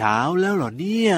เช้าแล้วเหรอเนี่ย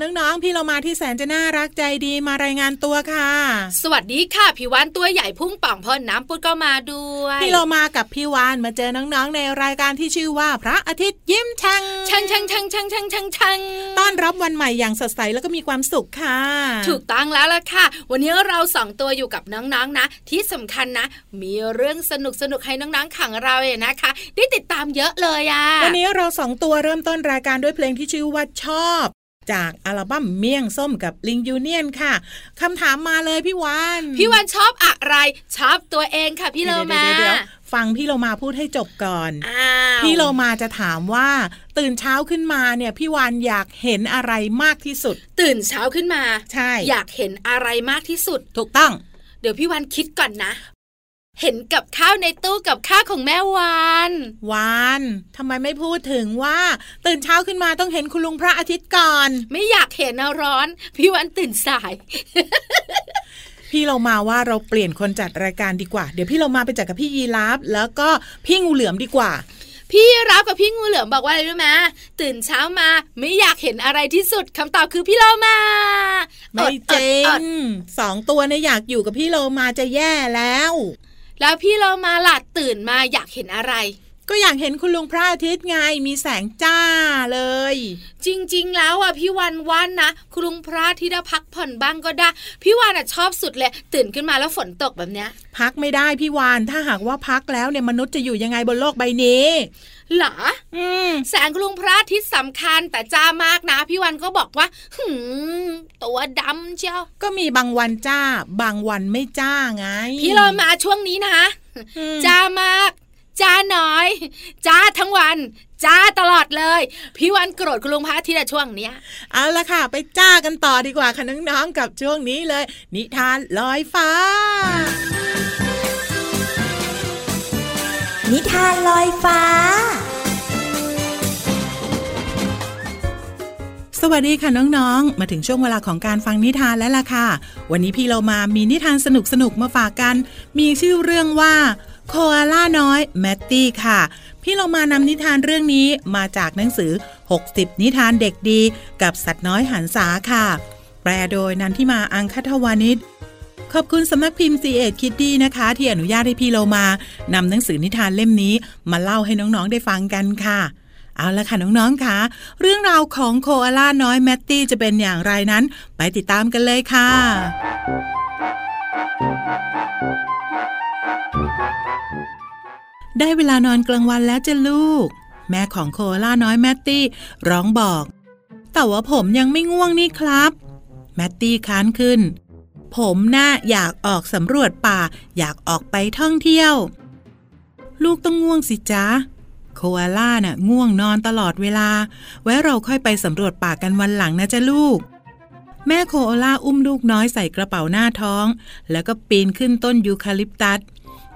พี่เรามาที่แสนจะน่ารักใจดีมารายงานตัวค่ะ สวัสดีค่ะพี่วานตัวใหญ่พุ่งป่องพ่นน้ำปุดก็มาด้วย พี่เรามากับพี่วานมาเจอน้องๆ ในรายการที่ชื่อว่าพระอาทิตย์ยิ้มช่างช่างช่างช่างช่างช่างช่างช่างต้อนรับวันใหม่อย่างสดใสแล้วก็มีความสุขค่ะ ถูกต้องแล้วล่ะค่ะ วันนี้เราสองตัวอยู่กับน้องๆนะ ที่สำคัญนะ มีเรื่องสนุกสนุกให้น้องๆขังเราเองนะคะ ได้ติดตามเยอะเลยอะวันนี้เราสองตัวเริ่มต้นรายการด้วยเพลงที่ชื่อว่าชอบ จากอัลบั้มเมี่ยงส้มกับลิงยูเนียนค่ะคำถามมาเลยพี่วานพี่วานชอบอะไร ชอบตัวเองค่ะพี่โลมาฟังพี่โลมาพูดให้จบก่อนพี่โลมาจะถามว่า ตื่นเช้าขึ้นมาเนี่ยพี่วานอยากเห็นอะไรมากที่สุด ตื่นเช้าขึ้นมา ใช่ อยากเห็นอะไรมากที่สุด ถูกต้องเดี๋ยวพี่วานคิดก่อนนะ เห็นกับข้าวในตู้กับข้าวของแม่วานวานทำไมไม่พูดถึงว่า ตื่นเช้าขึ้นมาต้องเห็นคุณลุงพระอาทิตย์ก่อน ไม่อยากเห็นร้อน พี่วันตื่นสายพี่เรามาว่าเราเปลี่ยนคนจัดรายการดีกว่า เดี๋ยวพี่เรามาไปจัดกับพี่ยีราฟแล้วก็พี่งูเหลือมดีกว่า พี่รับกับพี่งูเหลือมบอกว่าอะไรรู้ไหมตื่นเช้ามาไม่อยากเห็นอะไรที่สุดคำตอบคือพี่โลมาไม่จริงสองตัวเนี่ยอยากอยู่กับพี่โลมาจะแย่แล้ว แล้วพี่เรามาหลัดตื่นมาอยากเห็นอะไร ก็อยากเห็นคุณลุงพระอาทิตย์ไงมีแสงจ้าเลย จริง ๆ แล้วอะพี่วันวันนะคุณลุงพระอาทิตย์พักผ่อนบ้างก็ได้ พี่วานอะชอบสุดเลย ตื่นขึ้นมาแล้วฝนตกแบบเนี้ย พักไม่ได้พี่วานถ้าหากว่าพักแล้วเนี่ยมนุษย์จะอยู่ยังไงบนโลกใบนี้หรอแสงคุณลุงพระอาทิตย์สำคัญแต่จ้ามากนะ พี่วันก็บอกว่าหืตัวดำเจ้า ก็มีบางวันจ้า บางวันไม่จ้าไง พี่เรามาช่วงนี้นะ จ้ามาก จ้าน้อย จ้าทั้งวัน จ้าตลอดเลย พี่วันโกรธคุณลุงพระอาทิตย์ช่วงเนี้ย เอาละค่ะ ไปจ้ากันต่อดีกว่าค่ะน้องๆกับช่วงนี้เลย นิทานลอยฟ้า นิทานลอยฟ้าสวัสดีค่ะน้องๆ มาถึงช่วงเวลาของการฟังนิทานแล้วล่ะค่ะ วันนี้พี่เรามามีนิทานสนุกๆ มาฝากกัน มีชื่อเรื่องว่า โคอาล่าน้อย แมตตี้ค่ะ พี่เรามานำนิทานเรื่องนี้มาจากหนังสือ 60 นิทานเด็กดี กับสัตว์น้อยหันษาค่ะ แปลโดยนันทิมาอังคัทวานิชขอบคุณสำนักพิมพ์ซีเอ็ดคิดดีนะคะ ที่อนุญาตให้พี่เรามานำหนังสือนิทานเล่มนี้ มาเล่าให้น้องๆได้ฟังกันค่ะ เอาละค่ะน้องๆค่ะ เรื่องราวของโคอาล่าน้อยแมตตี้จะเป็นอย่างไรนั้น ไปติดตามกันเลยค่ะ ได้เวลานอนกลางวันแล้วจ้ะลูก แม่ของโคอาล่าน้อยแมตตี้ร้องบอก แต่ว่าผมยังไม่ง่วงนี่ครับ แมตตี้ค้านขึ้น ผมน่าอยากออกสำรวจป่า อยากออกไปท่องเที่ยว ลูกต้องง่วงสิจ๊ะโคอาล่าน่ะง่วงนอนตลอดเวลา ไว้เราค่อยไปสำรวจป่ากันวันหลังนะจ๊ะลูก แม่โคอาล่าอุ้มลูกน้อยใส่กระเป๋าหน้าท้อง แล้วก็ปีนขึ้นต้นยูคาลิปตัส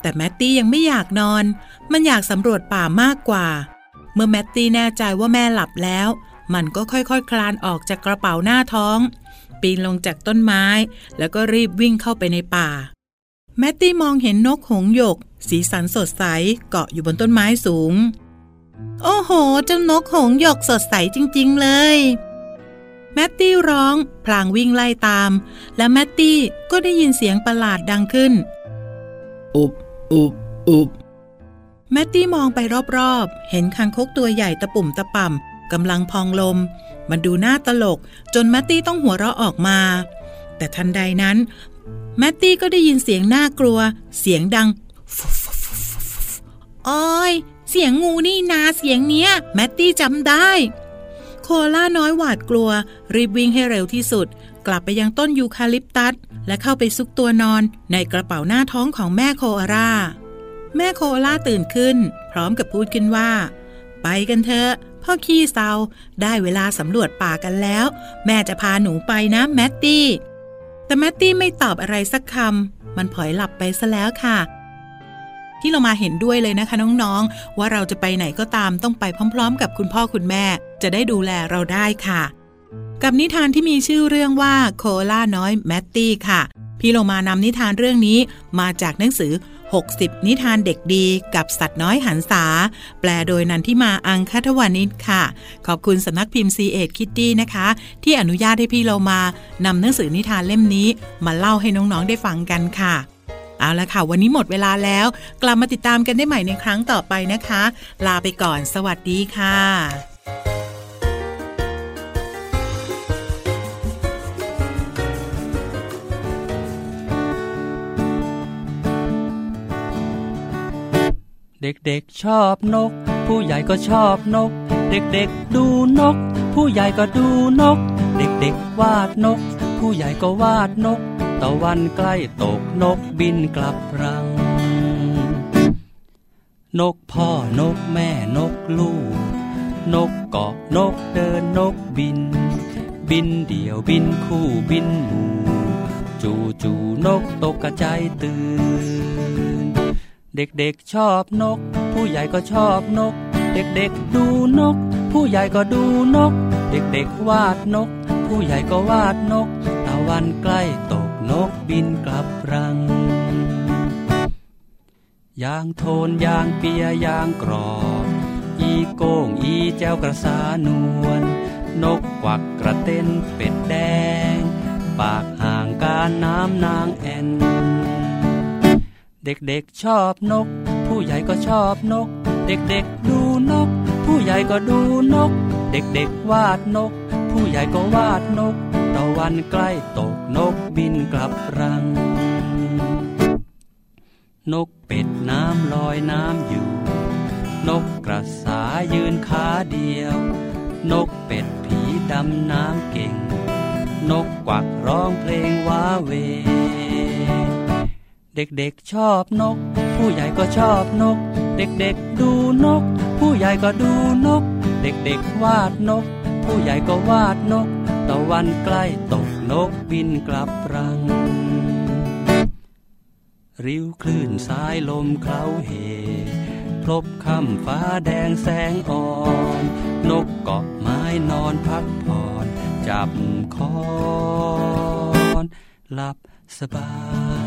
แต่แมตตี้ยังไม่อยากนอน มันอยากสำรวจป่ามากกว่า เมื่อแมตตี้แน่ใจว่าแม่หลับแล้ว มันก็ค่อยๆคคลานออกจากกระเป๋าหน้าท้อง ปีนลงจากต้นไม้ แล้วก็รีบวิ่งเข้าไปในป่า แมตตี้มองเห็นนกหงหยก สีสันสดใสเกาะอยู่บนต้นไม้สูง โอ้โห เจ้านกหงหยกสดใสจริง ๆ เลยแมตตี้ร้องพลางวิ่งไล่ตาม และแมตตี้ก็ได้ยินเสียงประหลาดดังขึ้น อุบ อุบอุบแมตตี้มองไปรอบๆ เห็นคางคกตัวใหญ่ตะปุ่มตะป่ำกำลังพองลม มันดูน่าตลก จนแมตตี้ต้องหัวเราะออกมา แต่ทันใดนั้น แมตตี้ก็ได้ยินเสียงน่ากลัว เสียงดังอ้อย เสียงงูนี่นาเสียงเนี้ย แมตตี้จำได้ โคล่าน้อยหวาดกลัว รีบวิ่งให้เร็วที่สุด กลับไปยังต้นยูคาลิปตัส และเข้าไปซุกตัวนอนในกระเป๋าหน้าท้องของแม่โคอาล่า แม่โคอาล่าตื่นขึ้น พร้อมกับพูดขึ้นว่า ไปกันเถอะพ่อขี้เซาได้เวลาสำรวจป่ากันแล้ว แม่จะพาหนูไปนะแมตตี้ แต่แมตตี้ไม่ตอบอะไรสักคำมันผอยหลับไปซะแล้วค่ะที่เรามาเห็นด้วยเลยนะคะน้องๆ ว่าเราจะไปไหนก็ตามต้องไปพร้อม ๆ กับคุณพ่อคุณแม่ จะได้ดูแลเราได้ค่ะ กับนิทานที่มีชื่อเรื่องว่าโคล่าน้อยแมตตี้ค่ะ พี่โลมานำนิทานเรื่องนี้มาจากหนังสือ 60 นิทานเด็กดีกับสัตว์น้อยหันษา แปลโดยนันทิมาอังคทวานิชค่ะ ขอบคุณสำนักพิมพ์ซีเอ็ดคิตตี้นะคะ ที่อนุญาตให้พี่เรามานำหนังสือนิทานเล่มนี้ มาเล่าให้น้องๆได้ฟังกันค่ะเอาละค่ะ วันนี้หมดเวลาแล้ว กลับมาติดตามกันได้ใหม่ในครั้งต่อไปนะคะ ลาไปก่อน สวัสดีค่ะ เด็กๆชอบนก ผู้ใหญ่ก็ชอบนก เด็กๆดูนก ผู้ใหญ่ก็ดูนก เด็กๆวาดนก ผู้ใหญ่ก็วาดนก ตะวันใกล้ตกนกบินกลับรัง นกพ่อนกแม่นกลูก นกเกาะนกเดินนกบิน บินเดี่ยวบินคู่บินหมู่ จูจูนกตกกระจายตื่น เด็กๆชอบนก ผู้ใหญ่ก็ชอบนก เด็กๆดูนก ผู้ใหญ่ก็ดูนก เด็กๆวาดนก ผู้ใหญ่ก็วาดนกตะวันใกล้ตกนกบินกลับรัง ยางโทนยางเปียยางกรอบอีโก้งอีแจ้วกระสานวลนกกวักกระเต้นเป็ดแดง ปากห่างการน้ำนางแอน เด็กๆชอบนก ผู้ใหญ่ก็ชอบนก เด็กๆดูนก ผู้ใหญ่ก็ดูนก เด็กๆวาดนก ผู้ใหญ่ก็วาดนกตะวันใกล้ตกนกบินกลับรัง นกเป็ดน้ำลอยน้ำอยู่ นกกระสายืนขาเดียว นกเป็ดผีดำน้ำเก่ง นกกวักร้องเพลงว้าเว เด็กๆชอบนก ผู้ใหญ่ก็ชอบนก เด็กๆดูนก ผู้ใหญ่ก็ดูนก เด็กๆวาดนก ผู้ใหญ่ก็วาดนกตะวันใกล้ตกนกบินกลับรัง ริ้วคลื่นสายลมเคล้าเหพลบค่ำฟ้าแดงแสงอ่อน นกเกาะไม้นอนพักผ่อน จับคอนหลับสบาย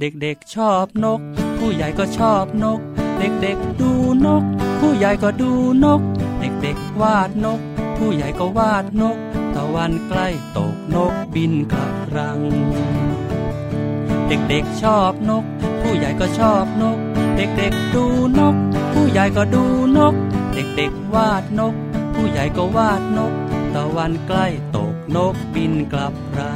เด็กๆชอบนก ผู้ใหญ่ก็ชอบนก เด็กๆดูนก ผู้ใหญ่ก็ดูนก เด็กๆวาดนก ผู้ใหญ่ก็วาดนกตะวันใกล้ตกนกบินกลับรัง เด็กๆชอบนก ผู้ใหญ่ก็ชอบนก เด็กๆดูนก ผู้ใหญ่ก็ดูนก เด็กๆวาดนก ผู้ใหญ่ก็วาดนก ตะวันใกล้ตกนกบินกลับรัง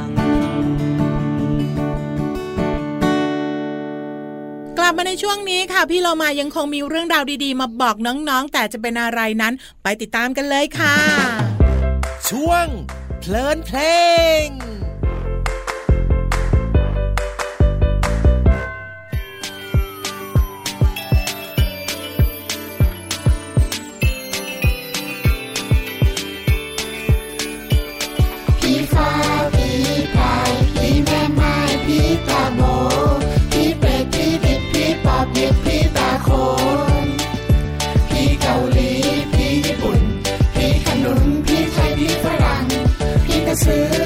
บมาในช่วงนี้ค่ะ พี่เรามายังคงมีเรื่องราวดีๆ มาบอกน้องๆ แต่จะเป็นอะไรนั้น ไปติดตามกันเลยค่ะ ช่วงเพลินเพลง say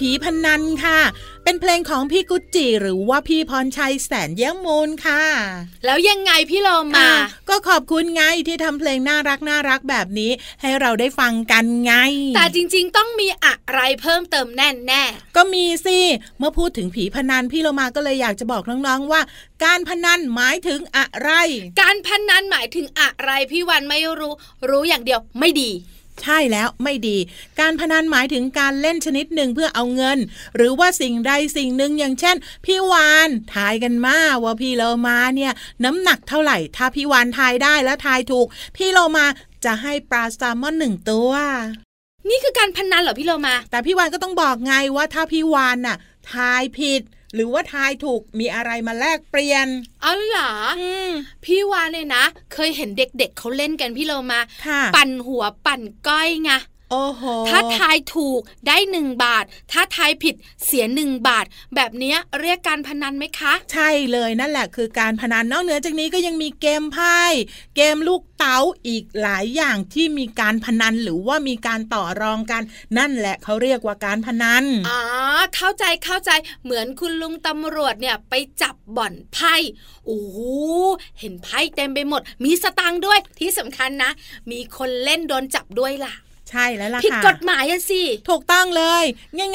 ผีพนันค่ะ เป็นเพลงของพี่กุจจิหรือว่าพี่พรชัยแสนเยี่ยมมูลค่ะ แล้วยังไงพี่โลมาอะก็ขอบคุณไงที่ทำเพลงน่ารักน่ารักแบบนี้ ให้เราได้ฟังกันไง แต่จริงๆต้องมีอะไรเพิ่มเติมแน่แน่ก็มีสิเมื่อพูดถึงผีพนันพี่เรามาก็เลยอยากจะบอกน้องๆว่า การพนันหมายถึงอะไรๆการพนันหมายถึงอะไรพี่วันไม่รู้รู้อย่างเดียวไม่ดี ใช่แล้วไม่ดี การพนันหมายถึงการเล่นชนิดหนึ่งเพื่อเอาเงิน หรือว่าสิ่งใดสิ่งหนึ่งอย่างเช่น พี่วานทายกันมาว่าพี่โลมาเนี่ยน้ำหนักเท่าไหร่ ถ้าพี่วานทายได้แล้วทายถูก พี่โลมาจะให้ปลาแซลมอนหนึ่งตัวนี่คือการพนันเหรอพี่โลมา แต่พี่วานก็ต้องบอกไงว่าถ้าพี่วานน่ะทายผิด หรือว่าทายถูกมีอะไรมาแลกเปลี่ยนเอาเหรออืมพี่วานเนี่ยนะ เคยเห็นเด็กๆเขาเล่นกันพี่โลมาค่ะปั่นหัวปั่นก้อยไง โอ้โหถ้าทายถูกได้หนึ่งบาท ถ้าทายผิดเสียหนึ่งบาท แบบนี้เรียกการพนันไหมคะ ใช่เลยนั่นแหละคือการพนันนอกเหนือจากนี้ก็ยังมีเกมไพ่เกมลูกเต๋าอีกหลายอย่างที่มีการพนันหรือว่ามีการต่อรองกัน นั่นแหละเขาเรียกว่าการพนันอ๋อเข้าใจเข้าใจเหมือนคุณลุงตำรวจเนี่ยไปจับบ่อนไพ่โอ้เห็นไพ่เต็มไปหมด มีสตังค์ด้วยที่สำคัญนะ มีคนเล่นโดนจับด้วยล่ะ ใช่แล้วล่ะผิดกฎหมายสิถูกต้องเลย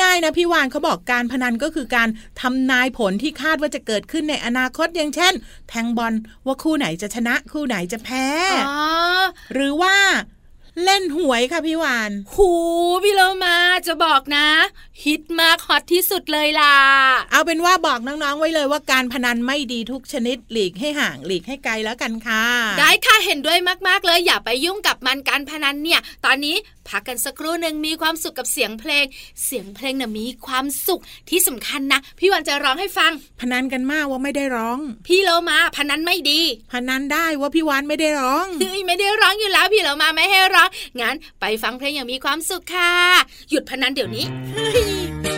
ง่าย ๆ นะพี่วานเขาบอกการพนันก็คือการทำนายผลที่คาดว่าจะเกิดขึ้นในอนาคตอย่างเช่น แทงบอลว่าคู่ไหนจะชนะคู่ไหนจะแพ้หรือว่าเล่นหวยค่ะพี่วาน หูพี่เลามาจะบอกนะ ฮิตมากฮอตที่สุดเลยล่ะ เอาเป็นว่าบอกน้องๆไว้เลยว่าการพนันไม่ดีทุกชนิดหลีกให้ห่างหลีกให้ไกลแล้วกันค่ะ ได้ค่ะเห็นด้วยมากๆเลย อย่าไปยุ่งกับมันการพนันเนี่ย ตอนนี้พักกันสักครู่หนึ่งมีความสุขกับเสียงเพลง เสียงเพลงน่ะมีความสุขที่สำคัญนะ พี่วันจะร้องให้ฟัง พนันกันมากว่าไม่ได้ร้อง พี่เโลมาพนันไม่ดี พนันได้ว่าพี่วันไม่ได้ร้องไม่ได้ร้องอยู่แล้วพี่เโลมาไม่ให้ร้องงั้นไปฟังเพลงอย่างมีความสุขค่ะ หยุดพนันเดี๋ยวนี้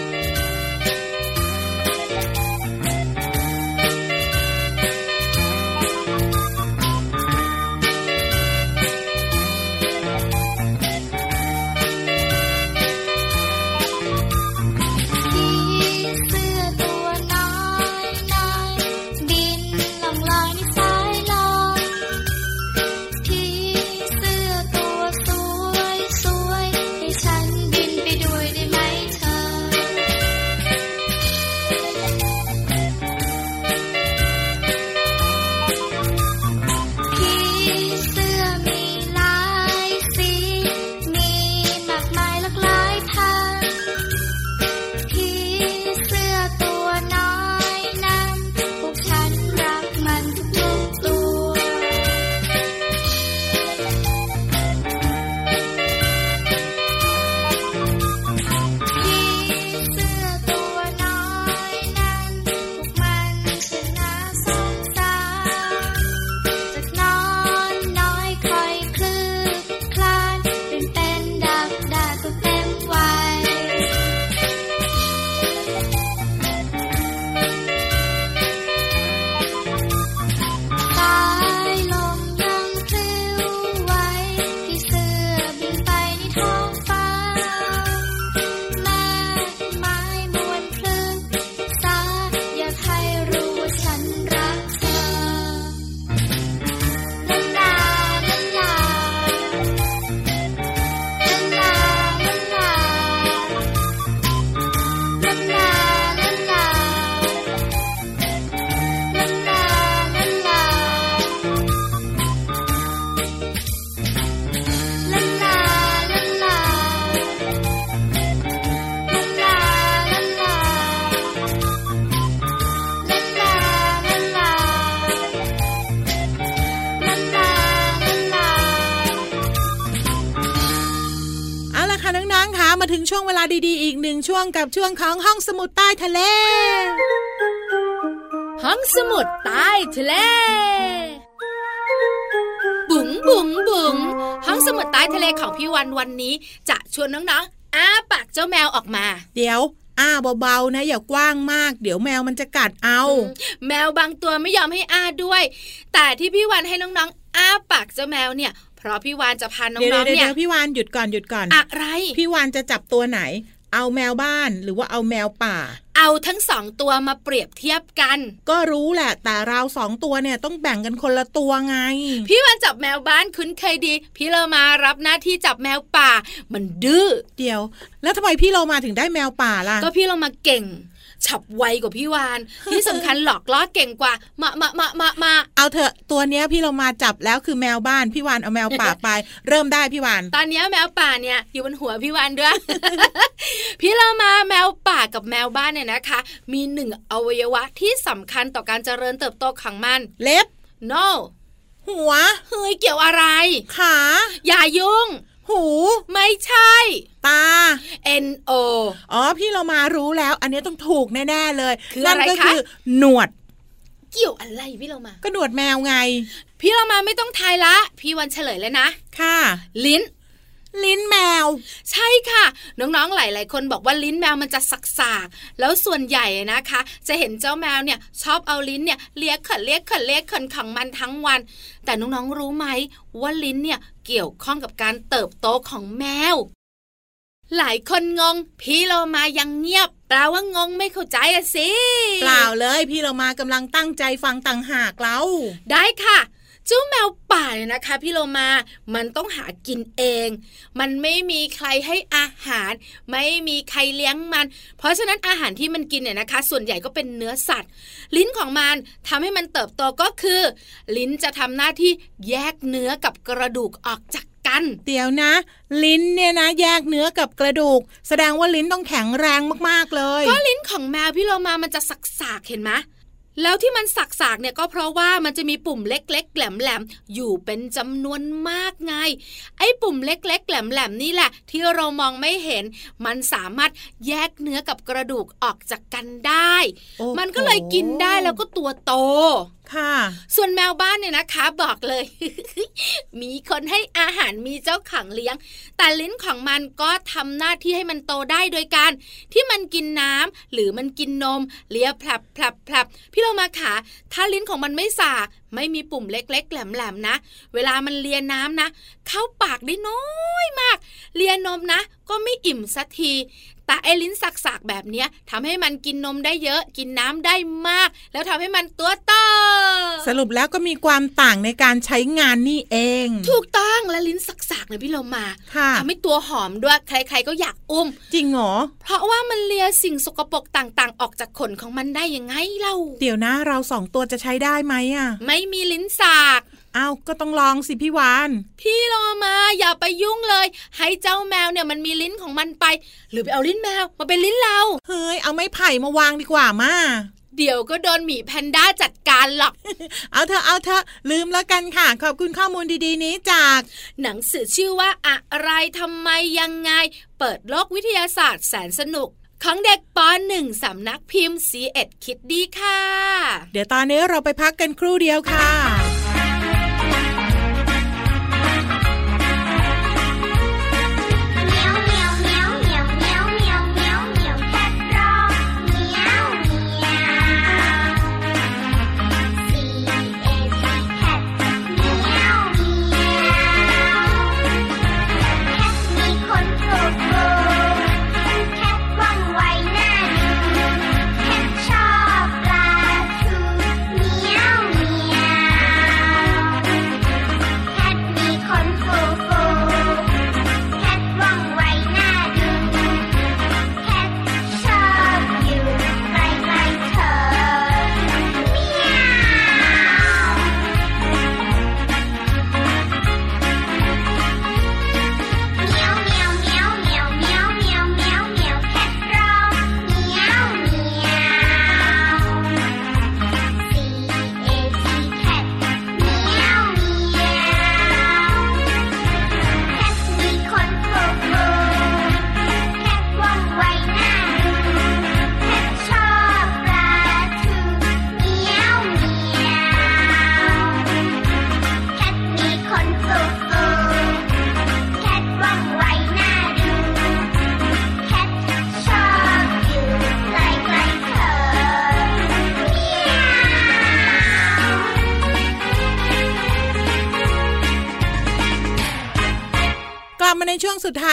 วงเวลาดีๆ อีกหนึ่งช่วงกับช่วงของห้องสมุดใต้ทะเล ห้องสมุดใต้ทะเล บุ๋งบุ๋งบุ๋งห้องสมุดใต้ทะเลของพี่วันวันนี้ จะชวนน้องๆ อ้าปากเจ้าแมวออกมา เดี๋ยวอ้าเบาๆนะอย่ากว้างมาก เดี๋ยวแมวมันจะกัดเอา แมวบางตัวไม่ยอมให้อ้าด้วย แต่ที่พี่วันให้น้องๆ อ้าปากเจ้าแมวเนี่ยเพราะพี่วานจะพาน้เดี๋ยวองๆเดี๋เนี่ยยวพี่วานหยุดก่อนหยุดก่อนอะไร พี่วานจะจับตัวไหน เอาแมวบ้านหรือว่าเอาแมวป่าเอาทั้งสองตัวมาเปรียบเทียบกัน ก็รู้แหละ แต่เราสองตัวเนี่ยต้องแบ่งกันคนละตัวไง พี่วันจับแมวบ้านคุ้นเคยดี พี่เรามารับหน้าที่จับแมวป่า มันดื้อเดี๋ยว แล้วทำไมพี่เรามาถึงได้แมวป่าล่ะ ก็พี่เรามาเก่ง ฉับไวกว่าพี่วาน ที่สำคัญหลอกล่อเก่งกว่า มามามามามาเอาเถอะตัวเนี้ยพี่เรามาจับแล้วคือแมวบ้านพี่วานเอาแมวป่าไป เริ่มได้พี่วาน ตอนนี้แมวป่าเนี่ยอยู่บนหัวพี่วานด้วย พี่เรามาแมวป่ากับแมวบ้านเนี่ยนะคะ มีหนึ่งอวัยวะที่สำคัญต่อการเจริญเติบโตของมัน เล็บ no หัว เฮ้ยเกี่ยวอะไร ขา อย่ายุ่ง หูไม่ใช่ ตา N O อ๋อพี่เรามารู้แล้ว อันนี้ต้องถูกแน่ๆเลยคือนั่อะไรก็คะคือหนวด เกี่ยวอะไรพี่เรามา ก็หนวดแมวไง พี่เรามาไม่ต้องทายละ พี่วันเฉลยเลยนะ ค่ะ ลิ้นลิ้นแมว ใช่ค่ะ น้องๆหลายๆคนบอกว่าลิ้นแมวมันจะสักๆแล้วส่วนใหญ่นะคะ จะเห็นเจ้าแมวเนี่ย ชอบเอาลิ้นเนี่ยเลียขันเลียขันเลียขันของมันทั้งวัน แต่น้องๆรู้ไหมว่าลิ้นเนี่ย เกี่ยวข้องกับการเติบโตของแมว หลายคนงง พี่โลมายังเงียบแปลว่างงไม่เข้าใจอะสิ เปล่าเลยพี่เรามากำลังตั้งใจฟังต่างหากเรา ได้ค่ะ เจ้าแมวป่าเนี่ยนะคะพี่โลมา มันต้องหากินเอง มันไม่มีใครให้อาหาร ไม่มีใครเลี้ยงมัน เพราะฉะนั้นอาหารที่มันกินเนี่ยนะคะ ส่วนใหญ่ก็เป็นเนื้อสัตว์ ลิ้นของมันทำให้มันเติบโตก็คือ ลิ้นจะทำหน้าที่แยกเนื้อกับกระดูกออกจากกันเดี๋ยวนะ ลิ้นเนี่ยนะ แยกเนื้อกับกระดูก แสดงว่าลิ้นต้องแข็งแรงมากๆเลย ก็ลิ้นของแมวพี่โลมามันจะสักๆเห็นไหม แล้วที่มันสักๆเนี่ยก็เพราะว่ามันจะมีปุ่มเล็ก ๆ แหลมๆอยู่เป็นจำนวนมากไง ไอ้ปุ่มเล็ก ๆ แหลมๆนี่แหละ ที่เรามองไม่เห็น มันสามารถแยกเนื้อกับกระดูกออกจากกันได้โอ้โหมันก็เลยกินได้แล้วก็ตัวโตค่ะ ส่วนแมวบ้านเนี่ยนะคะ บอกเลย มีคนให้อาหารมีเจ้าขังเลี้ยง แต่ลิ้นของมันก็ทำหน้าที่ให้มันโตได้โดยการ ที่มันกินน้ำหรือมันกินนม เลียแผลบแผลบแผลบพี่เรามาขาถ้าลิ้นของมันไม่สากไม่มีปุ่มเล็ก ๆ แหลมๆนะ เวลามันเลียน้ำนะ เข้าปากได้น้อยมาก เลียนมนะ ก็ไม่อิ่มสักที แต่ไอ้ลิ้นสักๆแบบเนี้ยทำให้มันกินนมได้เยอะ กินน้ำได้มาก แล้วทำให้มันตัวโตสรุปแล้วก็มีความต่างในการใช้งานนี่เอง ถูกต้องและลิ้นสักๆเนี่ยพี่เรามาค่ะทำให้ตัวหอมด้วยใคร ๆ ก็อยากอุ้ม จริงเหรอเพราะว่ามันเลียสิ่งสกปรกต่างๆ ออกจากขนของมันได้ยังไงเล่า เดี๋ยวนะเราสองตัวจะใช้ได้ไหมอะ ไม่มีลิ้นสาก อ้าวก็ต้องลองสิพี่วาน พี่โลมาอย่าไปยุ่งเลย ให้เจ้าแมวเนี่ยมันมีลิ้นของมันไป หรือไปเอาลิ้นแมวมาเป็นลิ้นเราเฮ้ยเอาไม้ไผ่มาวางดีกว่ามาเดี๋ยวก็โดนหมีแพนด้าจัดการหรอก เอาเถอะเอาเถอะลืมแล้วกันค่ะ ขอบคุณข้อมูลดีๆ นี้จาก หนังสือชื่อว่าอะไรทำไมยังไง เปิดโลกวิทยาศาสตร์แสนสนุกของเด็กป .1 สำนักพิมพ์ c ีเอ็ดคิดดีค่ะ เดี๋ยวตอนนี้เราไปพักกันครู่เดียวค่ะ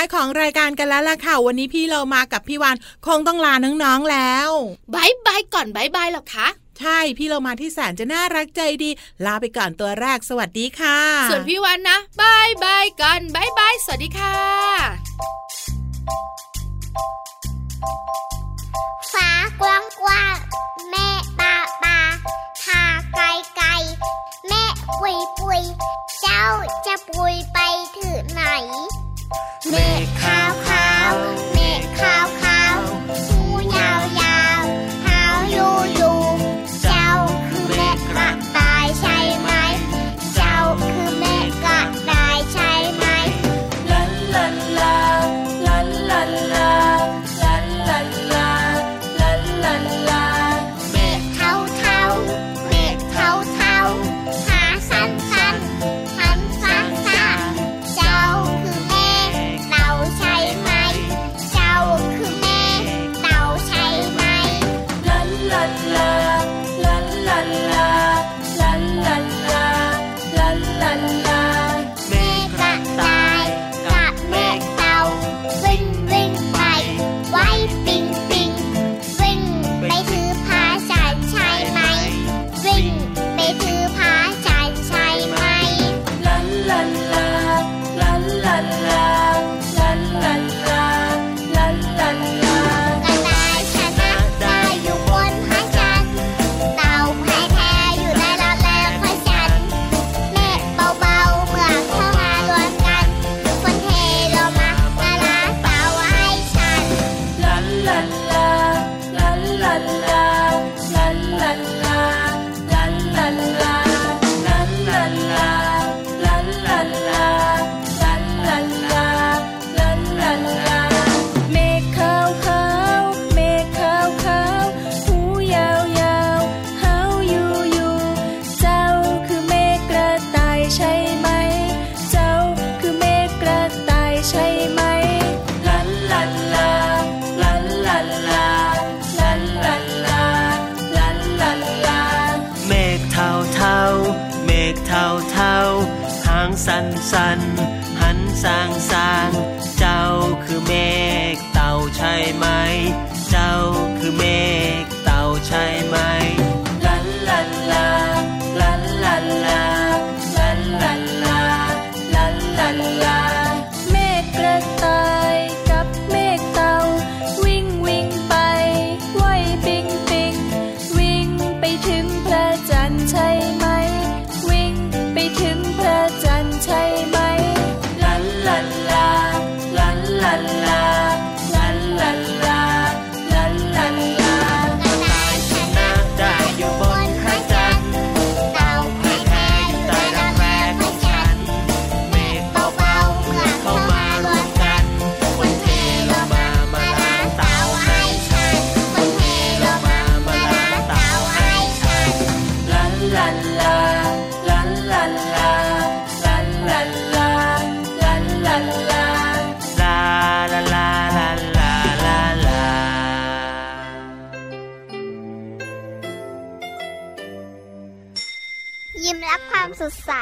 ายของรายการกันแล้วล่ะค่ะ วันนี้พี่เรามากับพี่วานคงต้องลาน้องๆแล้วบายบายก่อนบายบายหรอคะใช่ พี่เรามาที่แสนจะน่ารักใจดี ลาไปก่อนตัวแรกสวัสดีค่ะ ส่วนพี่วันนะบายบายก่อนบายบายสวัสดีค่ะ ฟ้ากว้างกว้างๆแม่